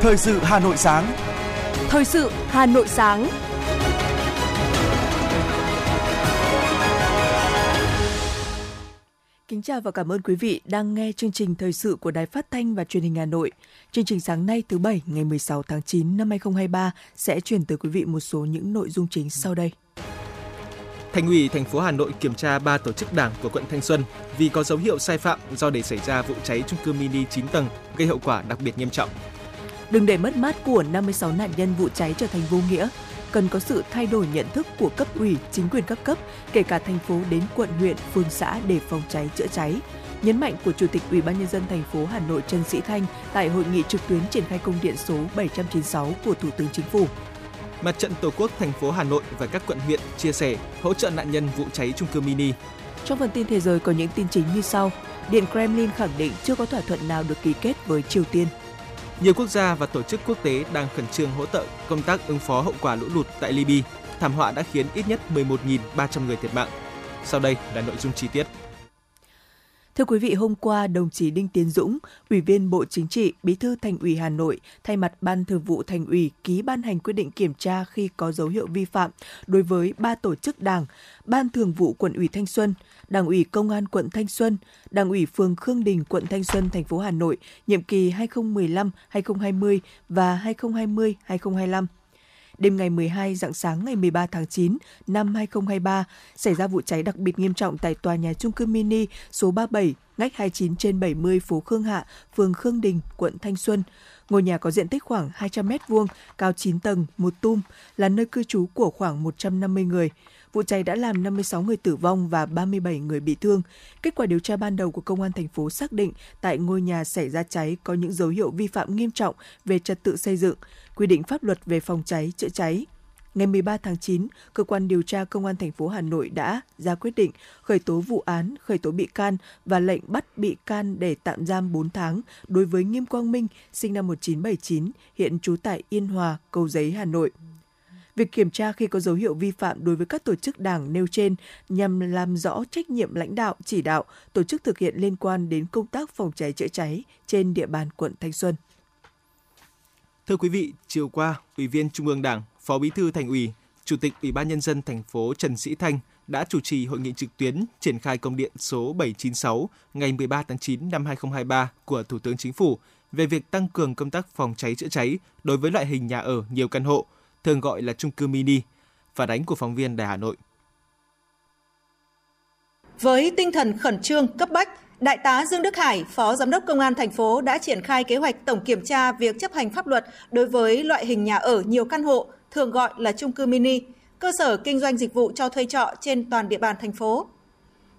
Thời sự Hà Nội sáng. Thời sự Hà Nội sáng. Kính chào và cảm ơn quý vị đang nghe chương trình thời sự của Đài Phát thanh và Truyền hình Hà Nội. Chương trình sáng nay thứ bảy ngày 16 tháng 9 năm 2023 sẽ chuyển tới quý vị một số những nội dung chính sau đây. Thành ủy thành phố Hà Nội kiểm tra 3 tổ chức đảng của quận Thanh Xuân vì có dấu hiệu sai phạm do để xảy ra vụ cháy chung cư mini 9 tầng gây hậu quả đặc biệt nghiêm trọng. Đừng để mất mát của 56 nạn nhân vụ cháy trở thành vô nghĩa, cần có sự thay đổi nhận thức của cấp ủy, chính quyền các cấp, kể cả thành phố đến quận, huyện, phường xã để phòng cháy chữa cháy. Nhấn mạnh của Chủ tịch Ủy ban nhân dân thành phố Hà Nội Trần Sĩ Thanh tại hội nghị trực tuyến triển khai công điện số 796 của Thủ tướng Chính phủ. Mặt trận Tổ quốc thành phố Hà Nội và các quận huyện chia sẻ hỗ trợ nạn nhân vụ cháy chung cư mini. Trong phần tin thế giới có những tin chính như sau. Điện Kremlin khẳng định chưa có thỏa thuận nào được ký kết với Triều Tiên. Nhiều quốc gia và tổ chức quốc tế đang khẩn trương hỗ trợ công tác ứng phó hậu quả lũ lụt tại Libya. Thảm họa đã khiến ít nhất 11.300 người thiệt mạng. Sau đây là nội dung chi tiết. Thưa quý vị, hôm qua, đồng chí Đinh Tiến Dũng, Ủy viên Bộ Chính trị, Bí thư Thành ủy Hà Nội, thay mặt Ban Thường vụ Thành ủy ký ban hành quyết định kiểm tra khi có dấu hiệu vi phạm đối với ba tổ chức Đảng, Ban Thường vụ Quận ủy Thanh Xuân, Đảng ủy Công an quận Thanh Xuân, Đảng ủy phường Khương Đình, quận Thanh Xuân, thành phố Hà Nội, nhiệm kỳ 2015-2020 và 2020-2025 đêm ngày 12 dạng sáng ngày 13 tháng 9 năm 2023 xảy ra vụ cháy đặc biệt nghiêm trọng tại tòa nhà chung cư mini số 37 ngách 29 trên 70 phố Khương Hạ, phường Khương Đình, quận Thanh Xuân. Ngôi nhà có diện tích khoảng 200m2, cao 9 tầng, một tum, là nơi cư trú của khoảng 150 người. Vụ cháy đã làm 56 người tử vong và 37 người bị thương. Kết quả điều tra ban đầu của công an thành phố xác định tại ngôi nhà xảy ra cháy có những dấu hiệu vi phạm nghiêm trọng về trật tự xây dựng, quy định pháp luật về phòng cháy chữa cháy. Ngày 13 tháng 9, cơ quan điều tra công an thành phố Hà Nội đã ra quyết định khởi tố vụ án, khởi tố bị can và lệnh bắt bị can để tạm giam 4 tháng đối với Nghiêm Quang Minh, sinh năm 1979, hiện trú tại Yên Hòa, Cầu Giấy, Hà Nội. Việc kiểm tra khi có dấu hiệu vi phạm đối với các tổ chức đảng nêu trên nhằm làm rõ trách nhiệm lãnh đạo, chỉ đạo, tổ chức thực hiện liên quan đến công tác phòng cháy chữa cháy trên địa bàn quận Thanh Xuân. Thưa quý vị, chiều qua, Ủy viên Trung ương Đảng, Phó Bí thư Thành ủy, Chủ tịch Ủy ban nhân dân thành phố Trần Sĩ Thanh đã chủ trì hội nghị trực tuyến triển khai công điện số 796 ngày 13 tháng 9 năm 2023 của Thủ tướng Chính phủ về việc tăng cường công tác phòng cháy chữa cháy đối với loại hình nhà ở nhiều căn hộ, thường gọi là chung cư mini. Phản ánh của phóng viên Đài Hà Nội. Với tinh thần khẩn trương, cấp bách, Đại tá Dương Đức Hải, Phó Giám đốc Công an thành phố đã triển khai kế hoạch tổng kiểm tra việc chấp hành pháp luật đối với loại hình nhà ở nhiều căn hộ, thường gọi là chung cư mini, cơ sở kinh doanh dịch vụ cho thuê trọ trên toàn địa bàn thành phố.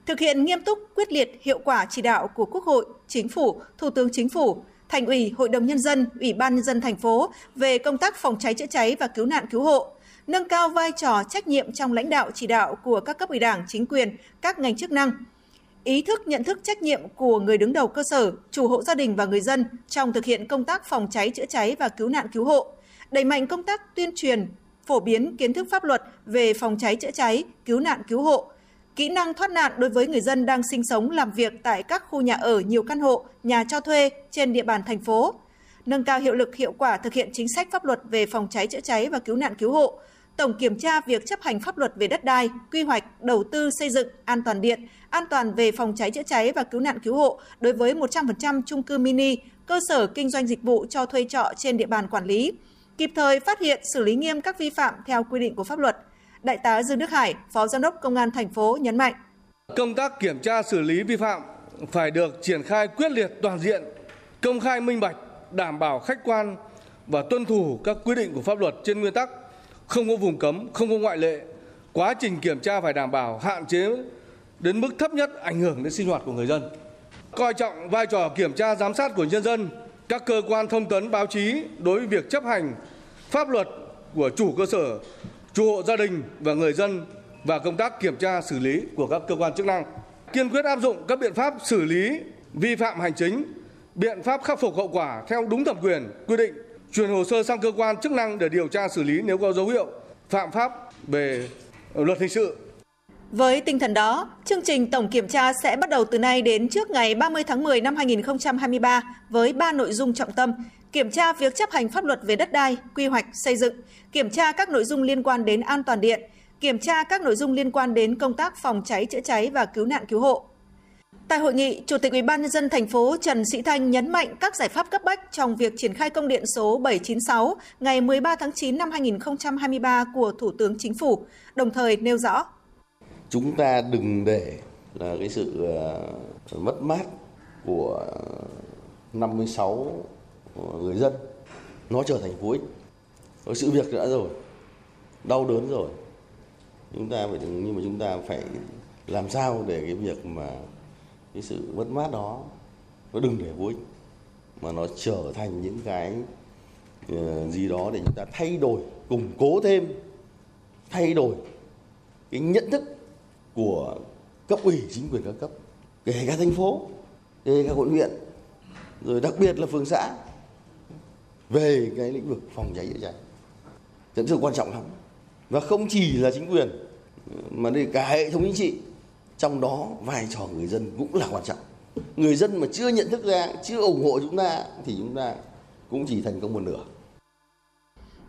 Thực hiện nghiêm túc, quyết liệt, hiệu quả chỉ đạo của Quốc hội, Chính phủ, Thủ tướng Chính phủ, Thành ủy, Hội đồng Nhân dân, Ủy ban Nhân dân thành phố về công tác phòng cháy chữa cháy và cứu nạn cứu hộ, nâng cao vai trò trách nhiệm trong lãnh đạo chỉ đạo của các cấp ủy đảng, chính quyền, các ngành chức năng, ý thức nhận thức trách nhiệm của người đứng đầu cơ sở, chủ hộ gia đình và người dân trong thực hiện công tác phòng cháy chữa cháy và cứu nạn cứu hộ, đẩy mạnh công tác tuyên truyền, phổ biến kiến thức pháp luật về phòng cháy chữa cháy, cứu nạn cứu hộ, kỹ năng thoát nạn đối với người dân đang sinh sống làm việc tại các khu nhà ở nhiều căn hộ, nhà cho thuê trên địa bàn thành phố, nâng cao hiệu lực hiệu quả thực hiện chính sách pháp luật về phòng cháy chữa cháy và cứu nạn cứu hộ, tổng kiểm tra việc chấp hành pháp luật về đất đai, quy hoạch, đầu tư xây dựng, an toàn điện, an toàn về phòng cháy chữa cháy và cứu nạn cứu hộ đối với 100% chung cư mini, cơ sở kinh doanh dịch vụ cho thuê trọ trên địa bàn quản lý, kịp thời phát hiện xử lý nghiêm các vi phạm theo quy định của pháp luật. Đại tá Dương Đức Hải, Phó Giám đốc Công an thành phố nhấn mạnh. Công tác kiểm tra xử lý vi phạm phải được triển khai quyết liệt toàn diện, công khai minh bạch, đảm bảo khách quan và tuân thủ các quy định của pháp luật trên nguyên tắc không có vùng cấm, không có ngoại lệ. Quá trình kiểm tra phải đảm bảo hạn chế đến mức thấp nhất ảnh hưởng đến sinh hoạt của người dân. Coi trọng vai trò kiểm tra giám sát của nhân dân, các cơ quan thông tấn báo chí đối với việc chấp hành pháp luật của chủ cơ sở, chủ hộ gia đình và người dân và công tác kiểm tra xử lý của các cơ quan chức năng. Kiên quyết áp dụng các biện pháp xử lý vi phạm hành chính, biện pháp khắc phục hậu quả theo đúng thẩm quyền quy định chuyển hồ sơ sang cơ quan chức năng để điều tra xử lý nếu có dấu hiệu phạm pháp về luật hình sự. Với tinh thần đó, chương trình tổng kiểm tra sẽ bắt đầu từ nay đến trước ngày 30 tháng 10 năm 2023 với 3 nội dung trọng tâm kiểm tra việc chấp hành pháp luật về đất đai, quy hoạch, xây dựng, kiểm tra các nội dung liên quan đến an toàn điện, kiểm tra các nội dung liên quan đến công tác phòng cháy chữa cháy và cứu nạn cứu hộ. Tại hội nghị, Chủ tịch Ủy ban nhân dân thành phố Trần Sĩ Thanh nhấn mạnh các giải pháp cấp bách trong việc triển khai công điện số 796 ngày 13 tháng 9 năm 2023 của Thủ tướng Chính phủ, đồng thời nêu rõ: Chúng ta đừng để là cái sự ờ, mất mát của 56 người dân nó trở thành vô ích. Có sự việc đã rồi, đau đớn rồi. Chúng ta phải nhưng mà chúng ta phải làm sao để cái việc mà cái sự mất mát đó nó đừng để vô ích mà nó trở thành những cái ờ, gì đó để chúng ta thay đổi củng cố thêm thay đổi cái nhận thức của cấp ủy chính quyền các cấp kể cả thành phố kể cả quận huyện rồi đặc biệt là phường xã về cái lĩnh vực phòng cháy chữa cháy. Thật sự quan trọng lắm. Và không chỉ là chính quyền mà đây cả hệ thống chính trị. Trong đó vai trò người dân cũng là quan trọng. Người dân mà chưa nhận thức ra chưa ủng hộ chúng ta thì chúng ta cũng chỉ thành công một nửa.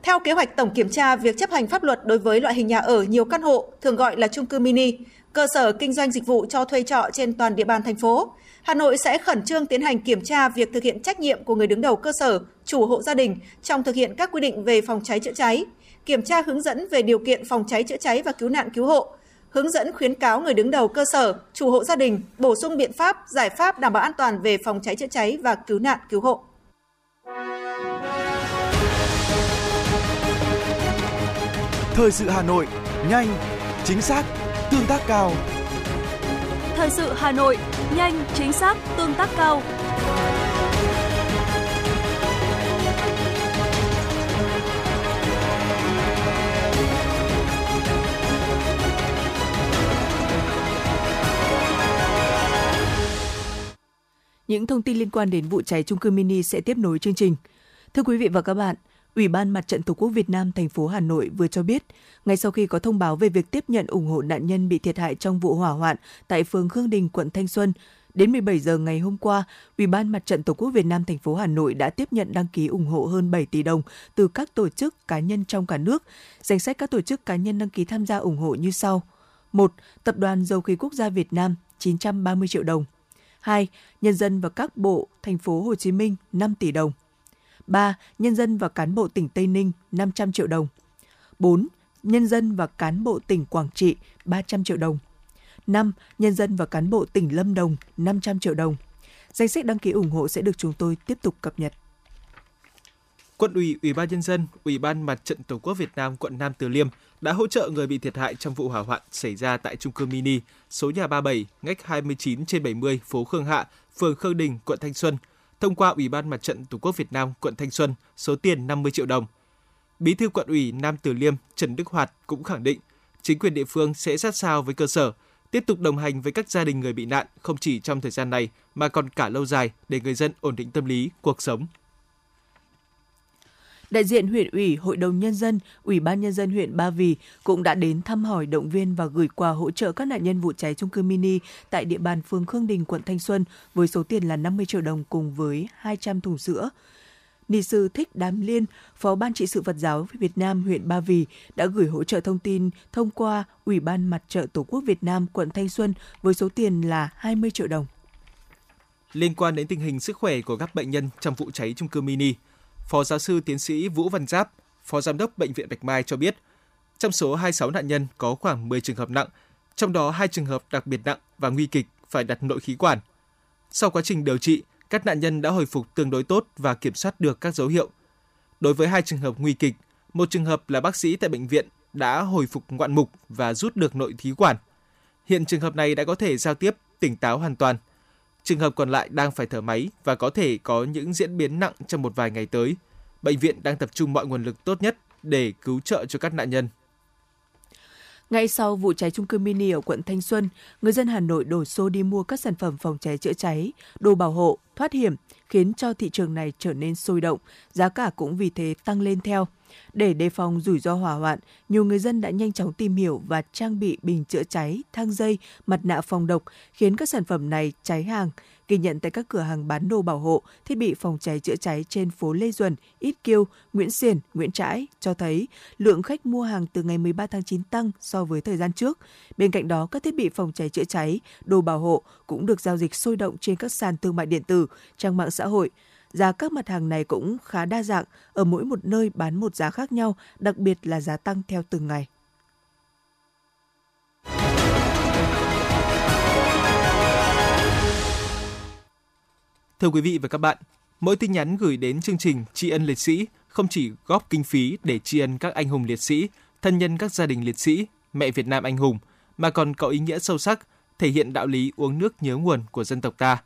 Theo kế hoạch tổng kiểm tra việc chấp hành pháp luật đối với loại hình nhà ở nhiều căn hộ, thường gọi là chung cư mini, cơ sở kinh doanh dịch vụ cho thuê trọ trên toàn địa bàn thành phố, Hà Nội sẽ khẩn trương tiến hành kiểm tra việc thực hiện trách nhiệm của người đứng đầu cơ sở, chủ hộ gia đình trong thực hiện các quy định về phòng cháy chữa cháy, kiểm tra hướng dẫn về điều kiện phòng cháy chữa cháy và cứu nạn cứu hộ, hướng dẫn khuyến cáo người đứng đầu cơ sở, chủ hộ gia đình bổ sung biện pháp, giải pháp đảm bảo an toàn về phòng cháy chữa cháy và cứu nạn cứu hộ. Thời sự Hà Nội, nhanh, chính xác, tương tác cao. Thời sự Hà Nội, nhanh, chính xác, tương tác cao. Những thông tin liên quan đến vụ cháy trung cư mini sẽ tiếp nối chương trình. Thưa quý vị và các bạn, Ủy ban Mặt trận Tổ quốc Việt Nam thành phố Hà Nội vừa cho biết, ngay sau khi có thông báo về việc tiếp nhận ủng hộ nạn nhân bị thiệt hại trong vụ hỏa hoạn tại phường Khương Đình, quận Thanh Xuân, đến 17 giờ ngày hôm qua, Ủy ban Mặt trận Tổ quốc Việt Nam thành phố Hà Nội đã tiếp nhận đăng ký ủng hộ hơn 7 tỷ đồng từ các tổ chức cá nhân trong cả nước. Danh sách các tổ chức cá nhân đăng ký tham gia ủng hộ như sau: 1. Tập đoàn Dầu khí Quốc gia Việt Nam 930 triệu đồng. 2. Nhân dân và các bộ thành phố Hồ Chí Minh 5 tỷ đồng. 3. Nhân dân và cán bộ tỉnh Tây Ninh 500 triệu đồng. 4. Nhân dân và cán bộ tỉnh Quảng Trị 300 triệu đồng. 5. Nhân dân và cán bộ tỉnh Lâm Đồng 500 triệu đồng. Danh sách đăng ký ủng hộ sẽ được chúng tôi tiếp tục cập nhật. Quận ủy, Ủy ban nhân dân, Ủy ban Mặt trận Tổ quốc Việt Nam quận Nam Từ Liêm đã hỗ trợ người bị thiệt hại trong vụ hỏa hoạn xảy ra tại trung cư mini số nhà 37, ngách 29 trên 70, phố Khương Hạ, phường Khương Đình, quận Thanh Xuân, thông qua Ủy ban Mặt trận Tổ quốc Việt Nam quận Thanh Xuân số tiền 50 triệu đồng. Bí thư quận ủy Nam Từ Liêm Trần Đức Hoạt cũng khẳng định chính quyền địa phương sẽ sát sao với cơ sở, tiếp tục đồng hành với các gia đình người bị nạn không chỉ trong thời gian này mà còn cả lâu dài để người dân ổn định tâm lý, cuộc sống đại diện huyện ủy, hội đồng nhân dân, ủy ban nhân dân huyện Ba Vì cũng đã đến thăm hỏi động viên và gửi quà hỗ trợ các nạn nhân vụ cháy trung cư mini tại địa bàn phường Khương Đình, quận Thanh Xuân với số tiền là 50 triệu đồng cùng với 200 thùng sữa. Ni sư Thích Đám Liên, Phó Ban trị sự Phật giáo Việt Nam huyện Ba Vì đã gửi hỗ trợ thông tin thông qua Ủy ban Mặt trận Tổ quốc Việt Nam quận Thanh Xuân với số tiền là 20 triệu đồng. Liên quan đến tình hình sức khỏe của các bệnh nhân trong vụ cháy trung cư mini, Phó giáo sư tiến sĩ Vũ Văn Giáp, Phó Giám đốc Bệnh viện Bạch Mai cho biết, trong số 26 nạn nhân có khoảng 10 trường hợp nặng, trong đó hai trường hợp đặc biệt nặng và nguy kịch phải đặt nội khí quản. Sau quá trình điều trị, các nạn nhân đã hồi phục tương đối tốt và kiểm soát được các dấu hiệu. Đối với hai trường hợp nguy kịch, một trường hợp là bác sĩ tại bệnh viện đã hồi phục ngoạn mục và rút được nội khí quản. Hiện trường hợp này đã có thể giao tiếp, tỉnh táo hoàn toàn – Trường hợp còn lại đang phải thở máy và có thể có những diễn biến nặng trong một vài ngày tới. Bệnh viện đang tập trung mọi nguồn lực tốt nhất để cứu trợ cho các nạn nhân. Ngay sau vụ cháy trung cư mini ở quận Thanh Xuân, người dân Hà Nội đổ xô đi mua các sản phẩm phòng cháy chữa cháy, đồ bảo hộ, thoát hiểm, khiến cho thị trường này trở nên sôi động, giá cả cũng vì thế tăng lên theo. Để đề phòng rủi ro hỏa hoạn, nhiều người dân đã nhanh chóng tìm hiểu và trang bị bình chữa cháy, thang dây, mặt nạ phòng độc, khiến các sản phẩm này cháy hàng. Ghi nhận tại các cửa hàng bán đồ bảo hộ, thiết bị phòng cháy chữa cháy trên phố Lê Duẩn, Ít Kiêu, Nguyễn Xiển, Nguyễn Trãi cho thấy lượng khách mua hàng từ ngày 13 tháng 9 tăng so với thời gian trước. Bên cạnh đó, các thiết bị phòng cháy chữa cháy, đồ bảo hộ cũng được giao dịch sôi động trên các sàn thương mại điện tử, trang mạng xã hội. Giá các mặt hàng này cũng khá đa dạng, ở mỗi một nơi bán một giá khác nhau, đặc biệt là giá tăng theo từng ngày. Thưa quý vị và các bạn, mỗi tin nhắn gửi đến chương trình tri ân liệt sĩ không chỉ góp kinh phí để tri ân các anh hùng liệt sĩ, thân nhân các gia đình liệt sĩ, mẹ Việt Nam anh hùng, mà còn có ý nghĩa sâu sắc, thể hiện đạo lý uống nước nhớ nguồn của dân tộc ta.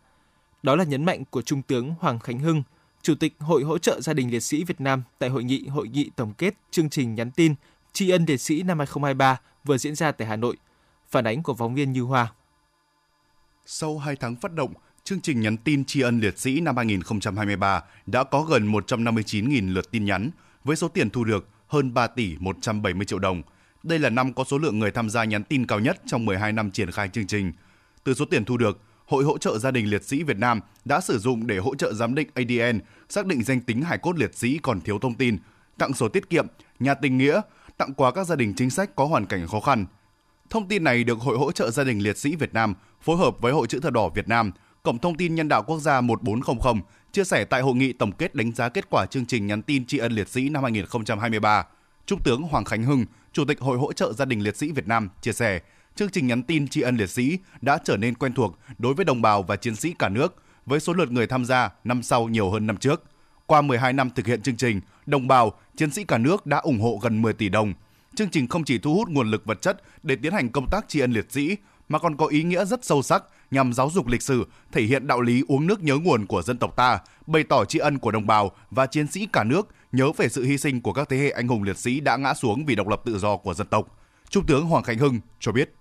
Đó là nhấn mạnh của Trung tướng Hoàng Khánh Hưng, Chủ tịch Hội hỗ trợ gia đình liệt sĩ Việt Nam tại hội nghị hội nghị tổng kết chương trình nhắn tin tri ân liệt sĩ năm 2023 vừa diễn ra tại Hà Nội. Phản ánh của phóng viên Như Hoa. Sau 2 tháng phát động, chương trình nhắn tin tri ân liệt sĩ năm 2023 đã có gần 159.000 lượt tin nhắn, với số tiền thu được hơn 3 tỷ 170 triệu đồng. Đây là năm có số lượng người tham gia nhắn tin cao nhất trong 12 năm triển khai chương trình. Từ số tiền thu được, Hội hỗ trợ gia đình liệt sĩ Việt Nam đã sử dụng để hỗ trợ giám định ADN, xác định danh tính hài cốt liệt sĩ còn thiếu thông tin, tặng sổ tiết kiệm, nhà tình nghĩa, tặng quà các gia đình chính sách có hoàn cảnh khó khăn. Thông tin này được Hội hỗ trợ gia đình liệt sĩ Việt Nam phối hợp với Hội chữ thập đỏ Việt Nam, Cổng thông tin nhân đạo quốc gia 1400 chia sẻ tại hội nghị tổng kết đánh giá kết quả chương trình nhắn tin tri ân liệt sĩ năm 2023. Trung tướng Hoàng Khánh Hưng, Chủ tịch Hội hỗ trợ gia đình liệt sĩ Việt Nam chia sẻ, chương trình nhắn tin tri ân liệt sĩ đã trở nên quen thuộc đối với đồng bào và chiến sĩ cả nước, với số lượt người tham gia năm sau nhiều hơn năm trước. Qua 12 năm thực hiện chương trình, đồng bào, chiến sĩ cả nước đã ủng hộ gần 10 tỷ đồng. Chương trình không chỉ thu hút nguồn lực vật chất để tiến hành công tác tri ân liệt sĩ, mà còn có ý nghĩa rất sâu sắc nhằm giáo dục lịch sử, thể hiện đạo lý uống nước nhớ nguồn của dân tộc ta, bày tỏ tri ân của đồng bào và chiến sĩ cả nước, nhớ về sự hy sinh của các thế hệ anh hùng liệt sĩ đã ngã xuống vì độc lập tự do của dân tộc. Trung tướng Hoàng Khánh Hưng cho biết.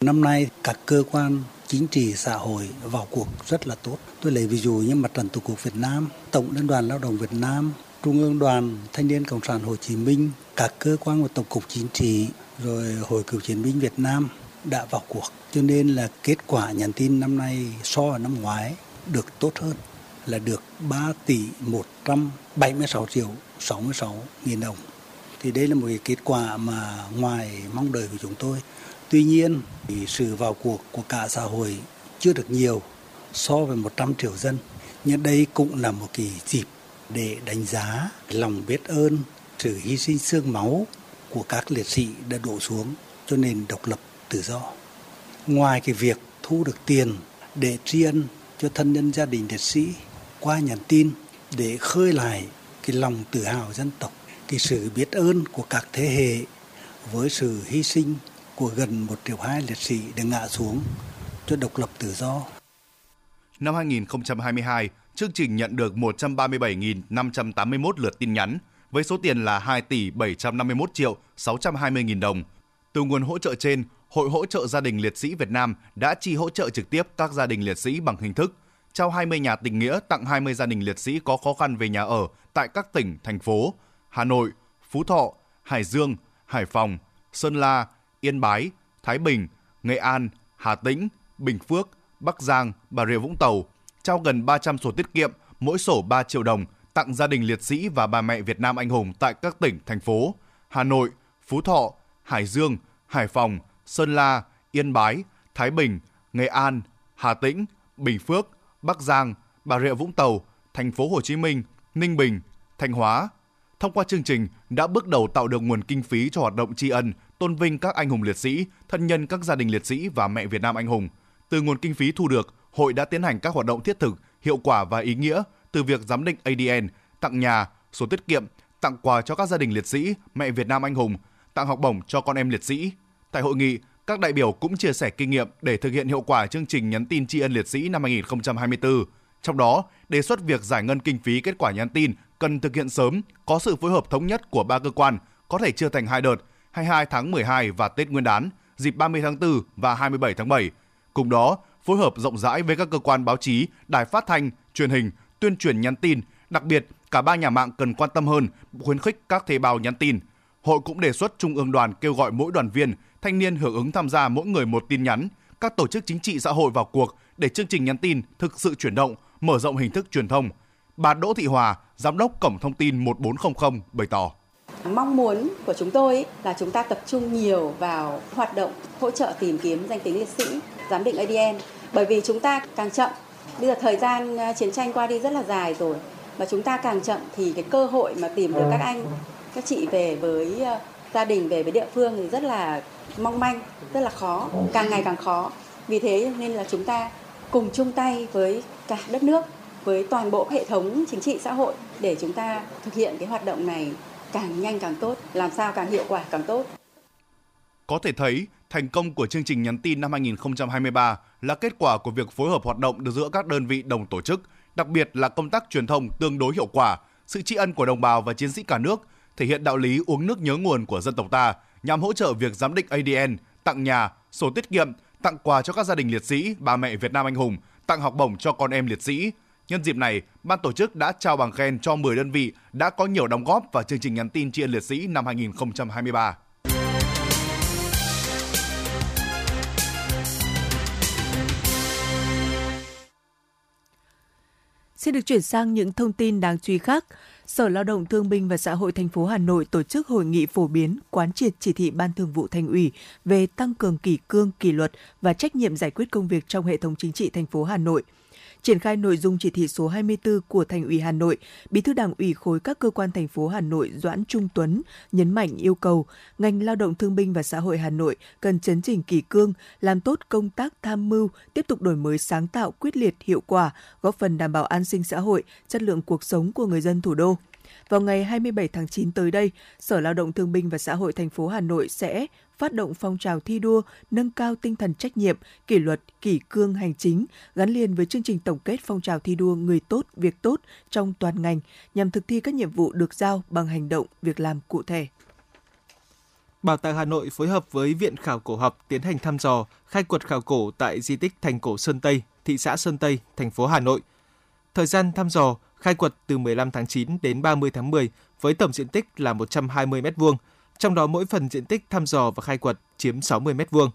Năm nay, các cơ quan chính trị xã hội vào cuộc rất là tốt. Tôi lấy ví dụ như Mặt trận Tổ quốc Việt Nam, Tổng Liên đoàn Lao động Việt Nam, Trung ương Đoàn Thanh niên Cộng sản Hồ Chí Minh, các cơ quan của Tổng cục Chính trị, rồi Hội cựu chiến binh Việt Nam đã vào cuộc. Cho nên là kết quả nhắn tin năm nay so với năm ngoái được tốt hơn là được 3 tỷ 176 triệu 66 nghìn đồng. Thì đây là một cái kết quả mà ngoài mong đợi của chúng tôi. Tuy nhiên, thì sự vào cuộc của cả xã hội chưa được nhiều so với 100 triệu dân. Nhưng đây cũng là một cái dịp để đánh giá lòng biết ơn, sự hy sinh xương máu của các liệt sĩ đã đổ xuống cho nền độc lập tự do. Ngoài cái việc thu được tiền để tri ân cho thân nhân gia đình liệt sĩ qua nhắn tin để khơi lại cái lòng tự hào dân tộc, cái sự biết ơn của các thế hệ với sự hy sinh của gần một triệu hai liệt sĩ đã ngã xuống cho độc lập tự do. Năm 2022, chương trình nhận được 137.581 lượt tin nhắn với số tiền là 2 tỷ 751 triệu 620 nghìn đồng. Từ nguồn hỗ trợ trên, Hội hỗ trợ gia đình liệt sĩ Việt Nam đã chi hỗ trợ trực tiếp các gia đình liệt sĩ bằng hình thức trao 20 nhà tình nghĩa tặng 20 gia đình liệt sĩ có khó khăn về nhà ở tại các tỉnh, thành phố Hà Nội, Phú Thọ, Hải Dương, Hải Phòng, Sơn La, Yên Bái, Thái Bình, Nghệ An, Hà Tĩnh, Bình Phước, Bắc Giang, Bà Rịa Vũng Tàu, trao gần 300 sổ tiết kiệm, mỗi sổ 3 triệu đồng tặng gia đình liệt sĩ và bà mẹ Việt Nam anh hùng tại các tỉnh, thành phố Hà Nội, Phú Thọ, Hải Dương, Hải Phòng, Sơn La, Yên Bái, Thái Bình, Nghệ An, Hà Tĩnh, Bình Phước, Bắc Giang, Bà Rịa Vũng Tàu, thành phố Hồ Chí Minh, Ninh Bình, Thanh Hóa. Thông qua chương trình đã bước đầu tạo được nguồn kinh phí cho hoạt động tri ân, tôn vinh các anh hùng liệt sĩ, thân nhân các gia đình liệt sĩ và mẹ Việt Nam anh hùng. Từ nguồn kinh phí thu được, hội đã tiến hành các hoạt động thiết thực, hiệu quả và ý nghĩa từ việc giám định ADN, tặng nhà, sổ tiết kiệm, tặng quà cho các gia đình liệt sĩ, mẹ Việt Nam anh hùng, tặng học bổng cho con em liệt sĩ. Tại hội nghị, các đại biểu cũng chia sẻ kinh nghiệm để thực hiện hiệu quả chương trình nhắn tin tri ân liệt sĩ năm 2024. Trong đó, đề xuất việc giải ngân kinh phí kết quả nhắn tin cần thực hiện sớm, có sự phối hợp thống nhất của ba cơ quan, có thể chia thành hai đợt, 22 tháng 12 và Tết Nguyên đán, dịp 30 tháng 4 và 27 tháng 7. Cùng đó, phối hợp rộng rãi với các cơ quan báo chí, đài phát thanh, truyền hình, tuyên truyền nhắn tin, đặc biệt Cả ba nhà mạng cần quan tâm hơn, khuyến khích các thuê bào nhắn tin. Hội cũng đề xuất Trung ương đoàn kêu gọi mỗi đoàn viên, thanh niên hưởng ứng tham gia mỗi người một tin nhắn, các tổ chức chính trị xã hội vào cuộc để chương trình nhắn tin thực sự chuyển động, mở rộng hình thức truyền thông. Bà Đỗ Thị Hòa, Giám đốc Cổng Thông tin 1400 bày tỏ. Mong muốn của chúng tôi là chúng ta tập trung nhiều vào hoạt động hỗ trợ tìm kiếm danh tính liệt sĩ, giám định ADN. Bởi vì chúng ta càng chậm, bây giờ thời gian à, chiến tranh qua đi rất là dài rồi, mà chúng ta càng chậm thì cái cơ hội mà tìm được các anh, các chị về với à, gia đình, về với địa phương thì rất là mong manh, rất là khó, càng ngày càng khó. Vì thế nên là chúng ta cùng chung tay với cả đất nước, với toàn bộ hệ thống chính trị xã hội để chúng ta thực hiện cái hoạt động này càng nhanh càng tốt, làm sao càng hiệu quả càng tốt. Có thể thấy, thành công của chương trình nhắn tin năm 2023 là kết quả của việc phối hợp hoạt động được giữa các đơn vị đồng tổ chức, đặc biệt là công tác truyền thông tương đối hiệu quả, sự tri ân của đồng bào và chiến sĩ cả nước, thể hiện đạo lý uống nước nhớ nguồn của dân tộc ta nhằm hỗ trợ việc giám định ADN, tặng nhà, sổ tiết kiệm, tặng quà cho các gia đình liệt sĩ, bà mẹ Việt Nam anh hùng, tặng học bổng cho con em liệt sĩ. Nhân dịp này, ban tổ chức đã trao bằng khen cho 10 đơn vị đã có nhiều đóng góp vào chương trình nhắn tin tri ân liệt sĩ năm 2023. Xin được chuyển sang những thông tin đáng chú ý khác. Sở Lao động Thương binh và Xã hội thành phố Hà Nội tổ chức hội nghị phổ biến quán triệt chỉ thị Ban Thường vụ Thành ủy về tăng cường kỷ cương, kỷ luật và trách nhiệm giải quyết công việc trong hệ thống chính trị thành phố Hà Nội – triển khai nội dung chỉ thị số 24 của Thành ủy Hà Nội, Bí thư Đảng ủy khối các cơ quan thành phố Hà Nội Doãn Trung Tuấn nhấn mạnh yêu cầu ngành lao động thương binh và xã hội Hà Nội cần chấn chỉnh kỷ cương, làm tốt công tác tham mưu, tiếp tục đổi mới sáng tạo quyết liệt hiệu quả, góp phần đảm bảo an sinh xã hội, chất lượng cuộc sống của người dân thủ đô. Vào ngày 27 tháng 9 tới đây, Sở Lao động Thương binh và Xã hội thành phố Hà Nội sẽ phát động phong trào thi đua nâng cao tinh thần trách nhiệm, kỷ luật, kỷ cương hành chính gắn liền với chương trình tổng kết phong trào thi đua người tốt, việc tốt trong toàn ngành nhằm thực thi các nhiệm vụ được giao bằng hành động, việc làm cụ thể. Bảo tàng Hà Nội phối hợp với Viện Khảo cổ học tiến hành thăm dò, khai quật khảo cổ tại di tích Thành cổ Sơn Tây, thị xã Sơn Tây, thành phố Hà Nội. Thời gian thăm dò khai quật từ 15 tháng 9 đến 30 tháng 10 với tổng diện tích là 120 m2, trong đó mỗi phần diện tích thăm dò và khai quật chiếm 60 m2.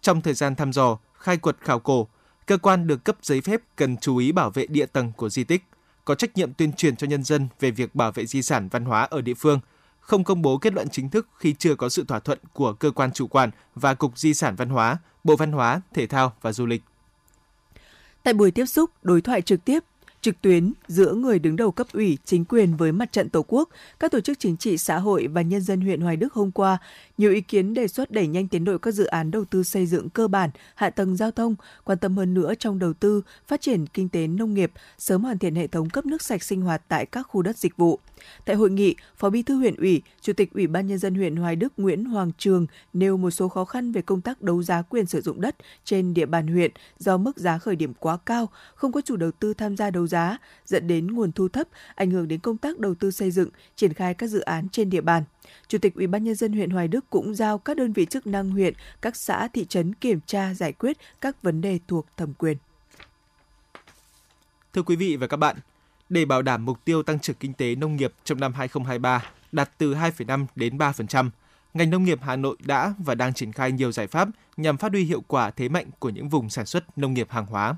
Trong thời gian thăm dò, khai quật khảo cổ, cơ quan được cấp giấy phép cần chú ý bảo vệ địa tầng của di tích, có trách nhiệm tuyên truyền cho nhân dân về việc bảo vệ di sản văn hóa ở địa phương, không công bố kết luận chính thức khi chưa có sự thỏa thuận của cơ quan chủ quản và Cục Di sản Văn hóa, Bộ Văn hóa, Thể thao và Du lịch. Tại buổi tiếp xúc, đối thoại trực tiếp trực tuyến giữa người đứng đầu cấp ủy, chính quyền với mặt trận Tổ quốc, các tổ chức chính trị xã hội và nhân dân huyện Hoài Đức hôm qua, nhiều ý kiến đề xuất đẩy nhanh tiến độ các dự án đầu tư xây dựng cơ bản, hạ tầng giao thông, quan tâm hơn nữa trong đầu tư, phát triển kinh tế nông nghiệp, sớm hoàn thiện hệ thống cấp nước sạch sinh hoạt tại các khu đất dịch vụ. Tại hội nghị, Phó Bí thư huyện ủy, Chủ tịch Ủy ban nhân dân huyện Hoài Đức Nguyễn Hoàng Trường nêu một số khó khăn về công tác đấu giá quyền sử dụng đất trên địa bàn huyện do mức giá khởi điểm quá cao, không có chủ đầu tư tham gia đấu giá, dẫn đến nguồn thu thấp, ảnh hưởng đến công tác đầu tư xây dựng, triển khai các dự án trên địa bàn. Chủ tịch Ủy ban nhân dân huyện Hoài Đức cũng giao các đơn vị chức năng huyện, các xã thị trấn kiểm tra giải quyết các vấn đề thuộc thẩm quyền. Thưa quý vị và các bạn, để bảo đảm mục tiêu tăng trưởng kinh tế nông nghiệp trong năm 2023 đạt từ 2,5 đến 3%, ngành nông nghiệp Hà Nội đã và đang triển khai nhiều giải pháp nhằm phát huy hiệu quả thế mạnh của những vùng sản xuất nông nghiệp hàng hóa.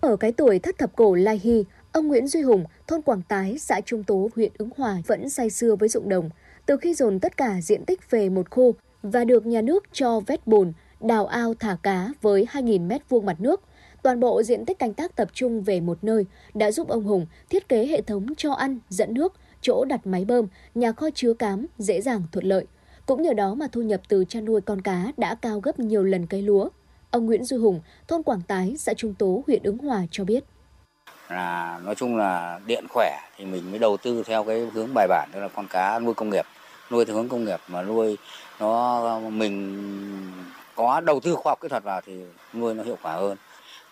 Ở cái tuổi thất thập cổ Lai Hy, ông Nguyễn Duy Hùng, thôn Quảng Tái, xã Trung Tố, huyện Ứng Hòa vẫn say xưa với ruộng đồng. Từ khi dồn tất cả diện tích về một khu và được nhà nước cho vét bùn, đào ao thả cá với 2.000 m2 mặt nước – Toàn bộ diện tích canh tác tập trung về một nơi đã giúp ông Hùng thiết kế hệ thống cho ăn, dẫn nước, chỗ đặt máy bơm, nhà kho chứa cám dễ dàng thuận lợi. Cũng nhờ đó mà thu nhập từ chăn nuôi con cá đã cao gấp nhiều lần cây lúa. Ông Nguyễn Duy Hùng, thôn Quảng Tái, xã Trung Tố, huyện Ứng Hòa cho biết. Là nói chung là điện khỏe thì mình mới đầu tư theo cái hướng bài bản tức là con cá nuôi công nghiệp, nuôi theo hướng công nghiệp mà nuôi nó mình có đầu tư khoa học kỹ thuật vào thì nuôi nó hiệu quả hơn.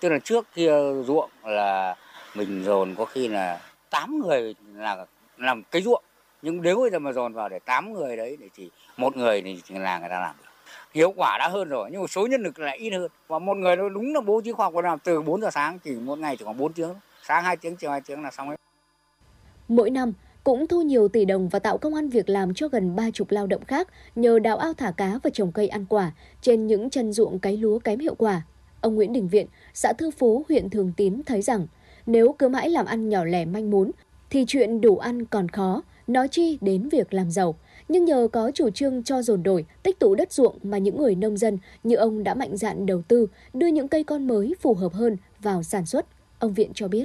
Tức là trước kia ruộng là mình dồn có khi là 8 người là làm cái ruộng nhưng nếu bây giờ mà dồn vào để 8 người đấy thì một người thì là người ta làm được. Hiệu quả đã hơn rồi nhưng mà số nhân lực lại ít hơn. Và một người nó đúng là bố trí khoa học làm từ 4 giờ sáng chỉ một ngày chỉ còn 4 tiếng sáng 2 tiếng chiều 2 tiếng là xong hết mỗi năm cũng thu nhiều tỷ đồng và tạo công an việc làm cho gần ba chục lao động khác nhờ đào ao thả cá và trồng cây ăn quả trên những chân ruộng cấy lúa kém hiệu quả. Ông Nguyễn Đình Viện, xã Thư Phú, huyện Thường Tín thấy rằng nếu cứ mãi làm ăn nhỏ lẻ manh mún thì chuyện đủ ăn còn khó, nói chi đến việc làm giàu. Nhưng nhờ có chủ trương cho dồn đổi, tích tụ đất ruộng mà những người nông dân như ông đã mạnh dạn đầu tư, đưa những cây con mới phù hợp hơn vào sản xuất. Ông Viện cho biết.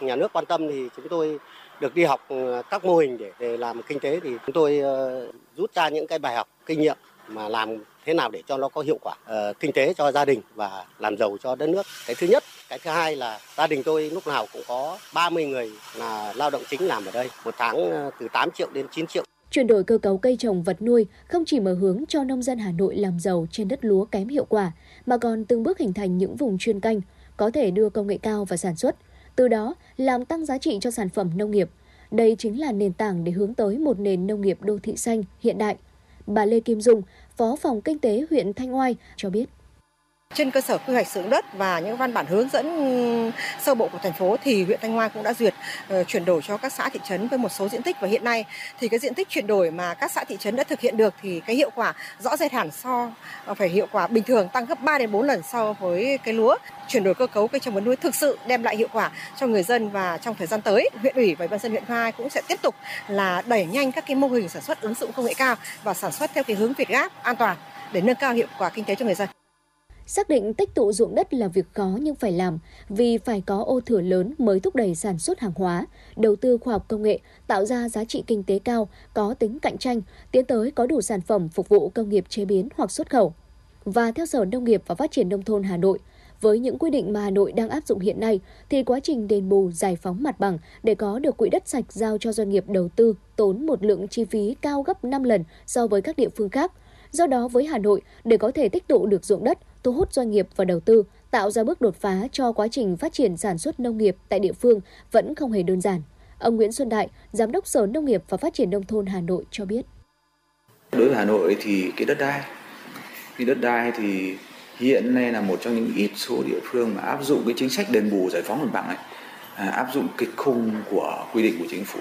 Nhà nước quan tâm thì chúng tôi được đi học ừ, các mô hình để, để làm kinh tế thì chúng tôi uh, rút ra những cái bài học kinh nghiệm mà làm thế nào để cho nó có hiệu quả uh, kinh tế cho gia đình và làm giàu cho đất nước. Cái thứ nhất, cái thứ hai là gia đình tôi lúc nào cũng có 30 người là lao động chính làm ở đây, một tháng uh, từ 8 triệu đến 9 triệu. Chuyển đổi cơ cấu cây trồng vật nuôi không chỉ mở hướng cho nông dân Hà Nội làm giàu trên đất lúa kém hiệu quả, mà còn từng bước hình thành những vùng chuyên canh, có thể đưa công nghệ cao vào sản xuất, từ đó làm tăng giá trị cho sản phẩm nông nghiệp. Đây chính là nền tảng để hướng tới một nền nông nghiệp đô thị xanh hiện đại. Bà Lê Kim Dung, Phó phòng Kinh tế huyện Thanh Oai cho biết. Trên cơ sở quy hoạch sử dụng đất và những văn bản hướng dẫn sơ bộ của thành phố thì huyện Thanh Hoa cũng đã duyệt uh, chuyển đổi cho các xã thị trấn với một số diện tích và hiện nay thì cái diện tích chuyển đổi mà các xã thị trấn đã thực hiện được thì cái hiệu quả rõ rệt hẳn so ờ, phải hiệu quả bình thường tăng gấp 3 đến 4 lần so với cái lúa. Chuyển đổi cơ cấu cây trồng vật nuôi thực sự đem lại hiệu quả cho người dân và trong thời gian tới, huyện ủy và ban dân huyện Hoa cũng sẽ tiếp tục là đẩy nhanh các cái mô hình sản xuất ứng dụng công nghệ cao và sản xuất theo cái hướng Việt Gáp an toàn để nâng cao hiệu quả kinh tế cho người dân. Xác định tích tụ ruộng đất là việc khó nhưng phải làm vì phải có ô thửa lớn mới thúc đẩy sản xuất hàng hóa, đầu tư khoa học công nghệ, tạo ra giá trị kinh tế cao, có tính cạnh tranh, tiến tới có đủ sản phẩm phục vụ công nghiệp chế biến hoặc xuất khẩu. Và theo Sở Nông nghiệp và Phát triển Nông thôn Hà Nội, với những quy định mà Hà Nội đang áp dụng hiện nay thì quá trình đền bù giải phóng mặt bằng để có được quỹ đất sạch giao cho doanh nghiệp đầu tư tốn một lượng chi phí cao gấp 5 lần so với các địa phương khác. Do đó với Hà Nội, để có thể tích tụ được ruộng đất, thu hút doanh nghiệp và đầu tư, tạo ra bước đột phá cho quá trình phát triển sản xuất nông nghiệp tại địa phương vẫn không hề đơn giản. Ông Nguyễn Xuân Đại, Giám đốc Sở Nông nghiệp và Phát triển Nông thôn Hà Nội cho biết. Đối với Hà Nội thì cái đất đai, cái đất đai thì hiện nay là một trong những ít số địa phương mà áp dụng cái chính sách đền bù giải phóng mặt bằng ấy, à, áp dụng kịch khung của quy định của chính phủ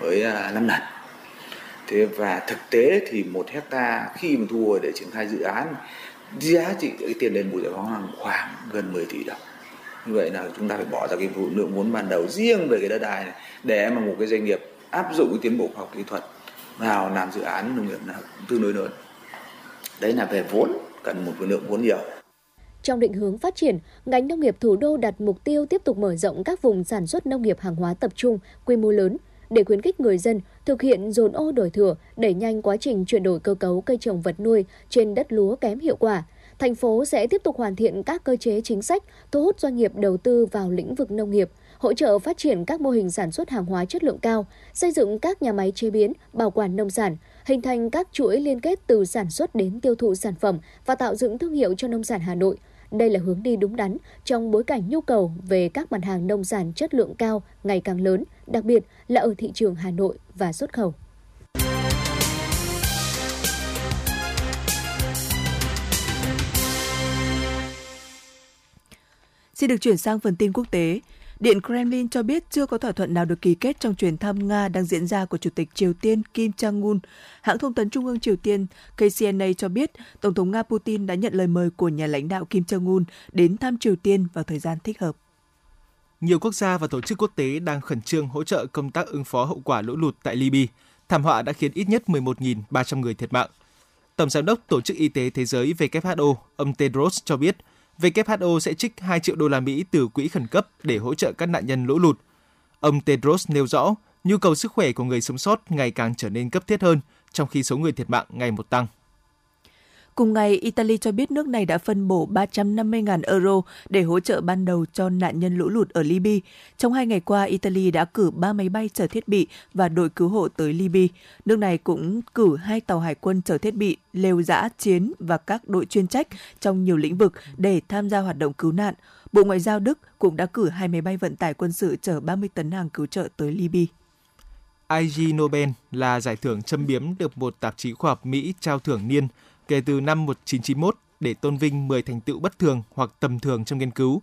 với à, 5 lần. Thế và thực tế thì một hecta khi mà thu hồi để triển khai dự án giá trị cái tiền đền bù giải phóng hàng khoảng gần 10 tỷ đồng. Như vậy là chúng ta phải bỏ ra cái lượng vốn ban đầu riêng về cái đất đai này để mà một cái doanh nghiệp áp dụng cái tiến bộ khoa học kỹ thuật vào làm dự án nông nghiệp là tương đối lớn. Đấy là về vốn cần một cái lượng vốn nhiều. Trong định hướng phát triển, ngành nông nghiệp thủ đô đặt mục tiêu tiếp tục mở rộng các vùng sản xuất nông nghiệp hàng hóa tập trung, quy mô lớn để khuyến khích người dân thực hiện dồn ô đổi thừa, đẩy nhanh quá trình chuyển đổi cơ cấu cây trồng vật nuôi trên đất lúa kém hiệu quả. Thành phố sẽ tiếp tục hoàn thiện các cơ chế chính sách, thu hút doanh nghiệp đầu tư vào lĩnh vực nông nghiệp, hỗ trợ phát triển các mô hình sản xuất hàng hóa chất lượng cao, xây dựng các nhà máy chế biến, bảo quản nông sản, hình thành các chuỗi liên kết từ sản xuất đến tiêu thụ sản phẩm và tạo dựng thương hiệu cho nông sản Hà Nội – đây là hướng đi đúng đắn trong bối cảnh nhu cầu về các mặt hàng nông sản chất lượng cao ngày càng lớn, đặc biệt là ở thị trường Hà Nội và xuất khẩu. Xin được chuyển sang phần tin quốc tế. Điện Kremlin cho biết chưa có thỏa thuận nào được ký kết trong chuyến thăm Nga đang diễn ra của Chủ tịch Triều Tiên Kim Jong-un. Hãng thông tấn Trung ương Triều Tiên KCNA cho biết Tổng thống Nga Putin đã nhận lời mời của nhà lãnh đạo Kim Jong-un đến thăm Triều Tiên vào thời gian thích hợp. Nhiều quốc gia và tổ chức quốc tế đang khẩn trương hỗ trợ công tác ứng phó hậu quả lũ lụt tại Libya. Thảm họa đã khiến ít nhất 11.300 người thiệt mạng. Tổng giám đốc Tổ chức Y tế Thế giới WHO, ông Tedros cho biết – WHO sẽ trích 2 triệu đô la Mỹ từ quỹ khẩn cấp để hỗ trợ các nạn nhân lũ lụt. Ông Tedros nêu rõ, nhu cầu sức khỏe của người sống sót ngày càng trở nên cấp thiết hơn, trong khi số người thiệt mạng ngày một tăng. Cùng ngày, Italy cho biết nước này đã phân bổ 350.000 euro để hỗ trợ ban đầu cho nạn nhân lũ lụt ở Libya. Trong hai ngày qua, Italy đã cử 3 máy bay chở thiết bị và đội cứu hộ tới Libya. Nước này cũng cử hai tàu hải quân chở thiết bị, lều giã chiến và các đội chuyên trách trong nhiều lĩnh vực để tham gia hoạt động cứu nạn. Bộ Ngoại giao Đức cũng đã cử hai máy bay vận tải quân sự chở 30 tấn hàng cứu trợ tới Libya. IG Nobel là giải thưởng châm biếm được một tạp chí khoa học Mỹ trao thưởng niên kể từ năm 1991 để tôn vinh 10 thành tựu bất thường hoặc tầm thường trong nghiên cứu.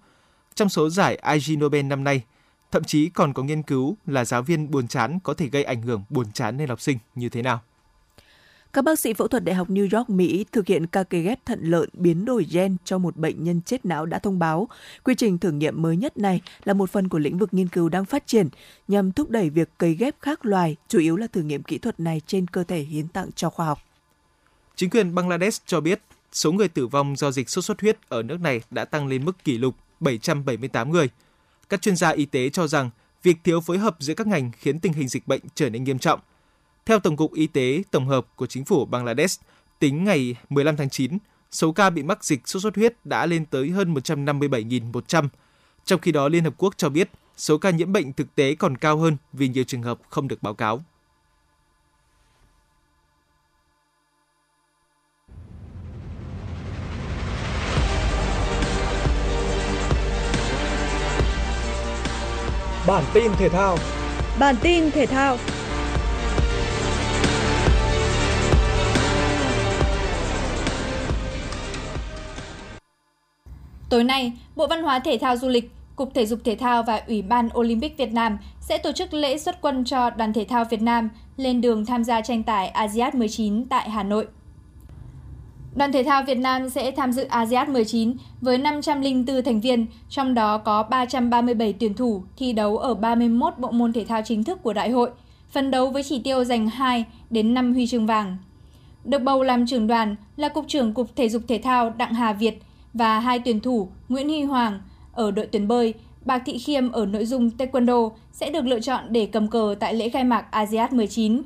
Trong số giải IG Nobel năm nay, Thậm chí còn có nghiên cứu là giáo viên buồn chán có thể gây ảnh hưởng buồn chán lên học sinh như thế nào. Các bác sĩ phẫu thuật Đại học New York, Mỹ thực hiện ca cấy ghép thận lợn biến đổi gen cho một bệnh nhân chết não đã thông báo. Quy trình thử nghiệm mới nhất này là một phần của lĩnh vực nghiên cứu đang phát triển nhằm thúc đẩy việc cấy ghép khác loài, chủ yếu là thử nghiệm kỹ thuật này trên cơ thể hiến tặng cho khoa học. Chính quyền Bangladesh cho biết số người tử vong do dịch sốt xuất huyết ở nước này đã tăng lên mức kỷ lục 778 người. Các chuyên gia y tế cho rằng việc thiếu phối hợp giữa các ngành khiến tình hình dịch bệnh trở nên nghiêm trọng – theo Tổng cục Y tế Tổng hợp của chính phủ Bangladesh, tính ngày 15 tháng 9, số ca bị mắc dịch sốt xuất huyết đã lên tới hơn 157.100. Trong khi đó, Liên Hợp Quốc cho biết số ca nhiễm bệnh thực tế còn cao hơn vì nhiều trường hợp không được báo cáo. Bản tin thể thao Bản tin thể thao Tối nay, Bộ Văn hóa Thể thao Du lịch, Cục Thể dục Thể thao và Ủy ban Olympic Việt Nam sẽ tổ chức lễ xuất quân cho đoàn thể thao Việt Nam lên đường tham gia tranh tài ASEAN 19 tại Hà Nội. Đoàn thể thao Việt Nam sẽ tham dự ASEAN 19 với 504 thành viên, trong đó có 337 tuyển thủ thi đấu ở 31 bộ môn thể thao chính thức của đại hội, phấn đấu với chỉ tiêu giành 2 đến 5 huy chương vàng. Được bầu làm trưởng đoàn là Cục trưởng Cục Thể dục Thể thao Đặng Hà Việt và hai tuyển thủ Nguyễn Huy Hoàng ở đội tuyển bơi, Bạc Thị Khiêm ở nội dung Taekwondo sẽ được lựa chọn để cầm cờ tại lễ khai mạc ASEAN 19.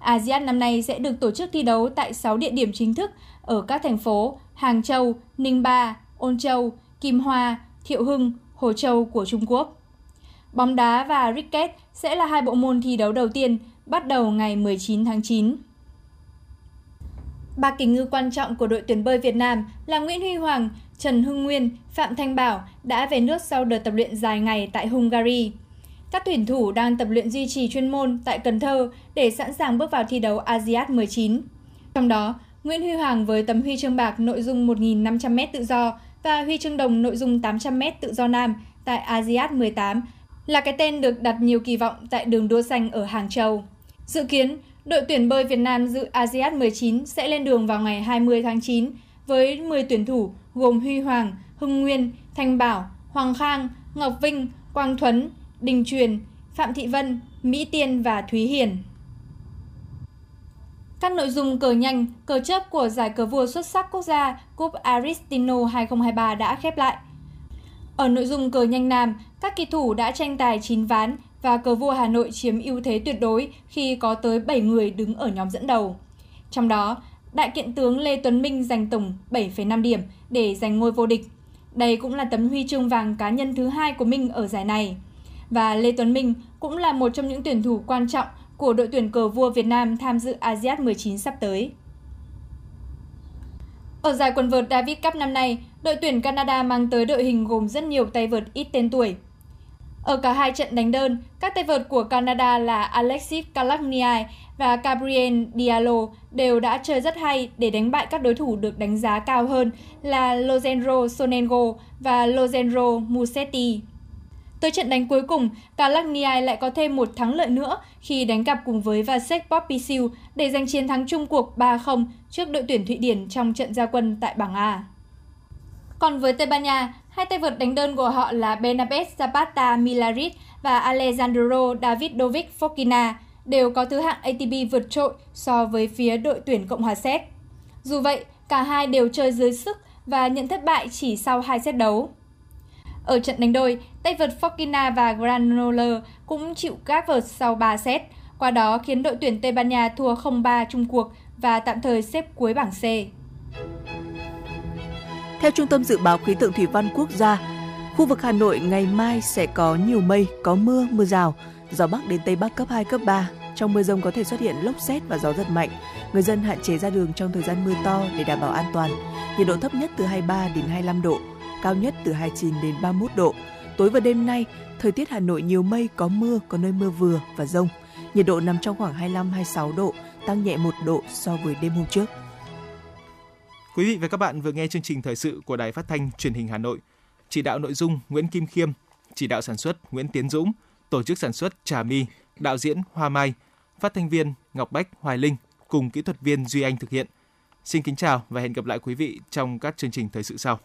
ASEAN năm nay sẽ được tổ chức thi đấu tại 6 địa điểm chính thức ở các thành phố Hàng Châu, Ninh Ba, Ôn Châu, Kim Hoa, Thiệu Hưng, Hồ Châu của Trung Quốc. Bóng đá và cricket sẽ là hai bộ môn thi đấu đầu tiên bắt đầu ngày 19 tháng 9. Ba kỳ ngư quan trọng của đội tuyển bơi Việt Nam là Nguyễn Huy Hoàng, Trần Hưng Nguyên, Phạm Thanh Bảo đã về nước sau đợt tập luyện dài ngày tại Hungary. Các tuyển thủ đang tập luyện duy trì chuyên môn tại Cần Thơ để sẵn sàng bước vào thi đấu ASEAN 19. Trong đó, Nguyễn Huy Hoàng với tấm huy chương bạc nội dung 1.500m tự do và huy chương đồng nội dung 800m tự do nam tại ASEAN 18 là cái tên được đặt nhiều kỳ vọng tại đường đua xanh ở Hàng Châu. Dự kiến, Đội tuyển bơi Việt Nam dự ASEAN 19 sẽ lên đường vào ngày 20 tháng 9 với 10 tuyển thủ gồm Huy Hoàng, Hưng Nguyên, Thanh Bảo, Hoàng Khang, Ngọc Vinh, Quang Thuấn, Đình Truyền, Phạm Thị Vân, Mỹ Tiên và Thúy Hiền. Các nội dung cờ nhanh, cờ chấp của giải cờ vua xuất sắc quốc gia Cup Aristino 2023 đã khép lại. Ở nội dung cờ nhanh nam, các kỳ thủ đã tranh tài 9 ván và cờ vua Hà Nội chiếm ưu thế tuyệt đối khi có tới 7 người đứng ở nhóm dẫn đầu. Trong đó, đại kiện tướng Lê Tuấn Minh giành tổng 7,5 điểm để giành ngôi vô địch. Đây cũng là tấm huy chương vàng cá nhân thứ hai của Minh ở giải này. Và Lê Tuấn Minh cũng là một trong những tuyển thủ quan trọng của đội tuyển cờ vua Việt Nam tham dự ASEAN 19 sắp tới. Ở giải quần vợt David Cup năm nay, đội tuyển Canada mang tới đội hình gồm rất nhiều tay vợt ít tên tuổi. Ở cả hai trận đánh đơn, các tay vợt của Canada là Alexis Kalakniai và Gabriel Diallo đều đã chơi rất hay để đánh bại các đối thủ được đánh giá cao hơn là Lorenzo Sonengo và Lorenzo Musetti. Tới trận đánh cuối cùng, Kalagniai lại có thêm một thắng lợi nữa khi đánh cặp cùng với Vasek Popisil để giành chiến thắng chung cuộc 3-0 trước đội tuyển Thụy Điển trong trận gia quân tại bảng A. Còn với Tây Ban Nha, hai tay vợt đánh đơn của họ là Benabes Zapata Milarit và Alejandro Davidovic Fokina đều có thứ hạng ATP vượt trội so với phía đội tuyển Cộng hòa Séc. Dù vậy, cả hai đều chơi dưới sức và nhận thất bại chỉ sau hai set đấu. Ở trận đánh đôi, tay vợt Fokina và Granoller cũng chịu các vợt sau 3 set, qua đó khiến đội tuyển Tây Ban Nha thua 0-3 chung cuộc và tạm thời xếp cuối bảng C. Theo Trung tâm Dự báo Khí tượng Thủy văn Quốc gia, khu vực Hà Nội ngày mai sẽ có nhiều mây, có mưa, mưa rào, gió Bắc đến Tây Bắc cấp 2, cấp 3. Trong mưa rông có thể xuất hiện lốc xét và gió giật mạnh. Người dân hạn chế ra đường trong thời gian mưa to để đảm bảo an toàn. Nhiệt độ thấp nhất từ 23 đến 25 độ, cao nhất từ 29 đến 31 độ. Tối và đêm nay, thời tiết Hà Nội nhiều mây, có mưa, có nơi mưa vừa và rông. Nhiệt độ nằm trong khoảng 25-26 độ, tăng nhẹ 1 độ so với đêm hôm trước. Quý vị và các bạn vừa nghe chương trình thời sự của Đài Phát thanh Truyền hình Hà Nội. Chỉ đạo nội dung Nguyễn Kim Khiêm, chỉ đạo sản xuất Nguyễn Tiến Dũng, tổ chức sản xuất Trà My, đạo diễn Hoa Mai, phát thanh viên Ngọc Bách, Hoài Linh cùng kỹ thuật viên Duy Anh thực hiện. Xin kính chào và hẹn gặp lại quý vị trong các chương trình thời sự sau.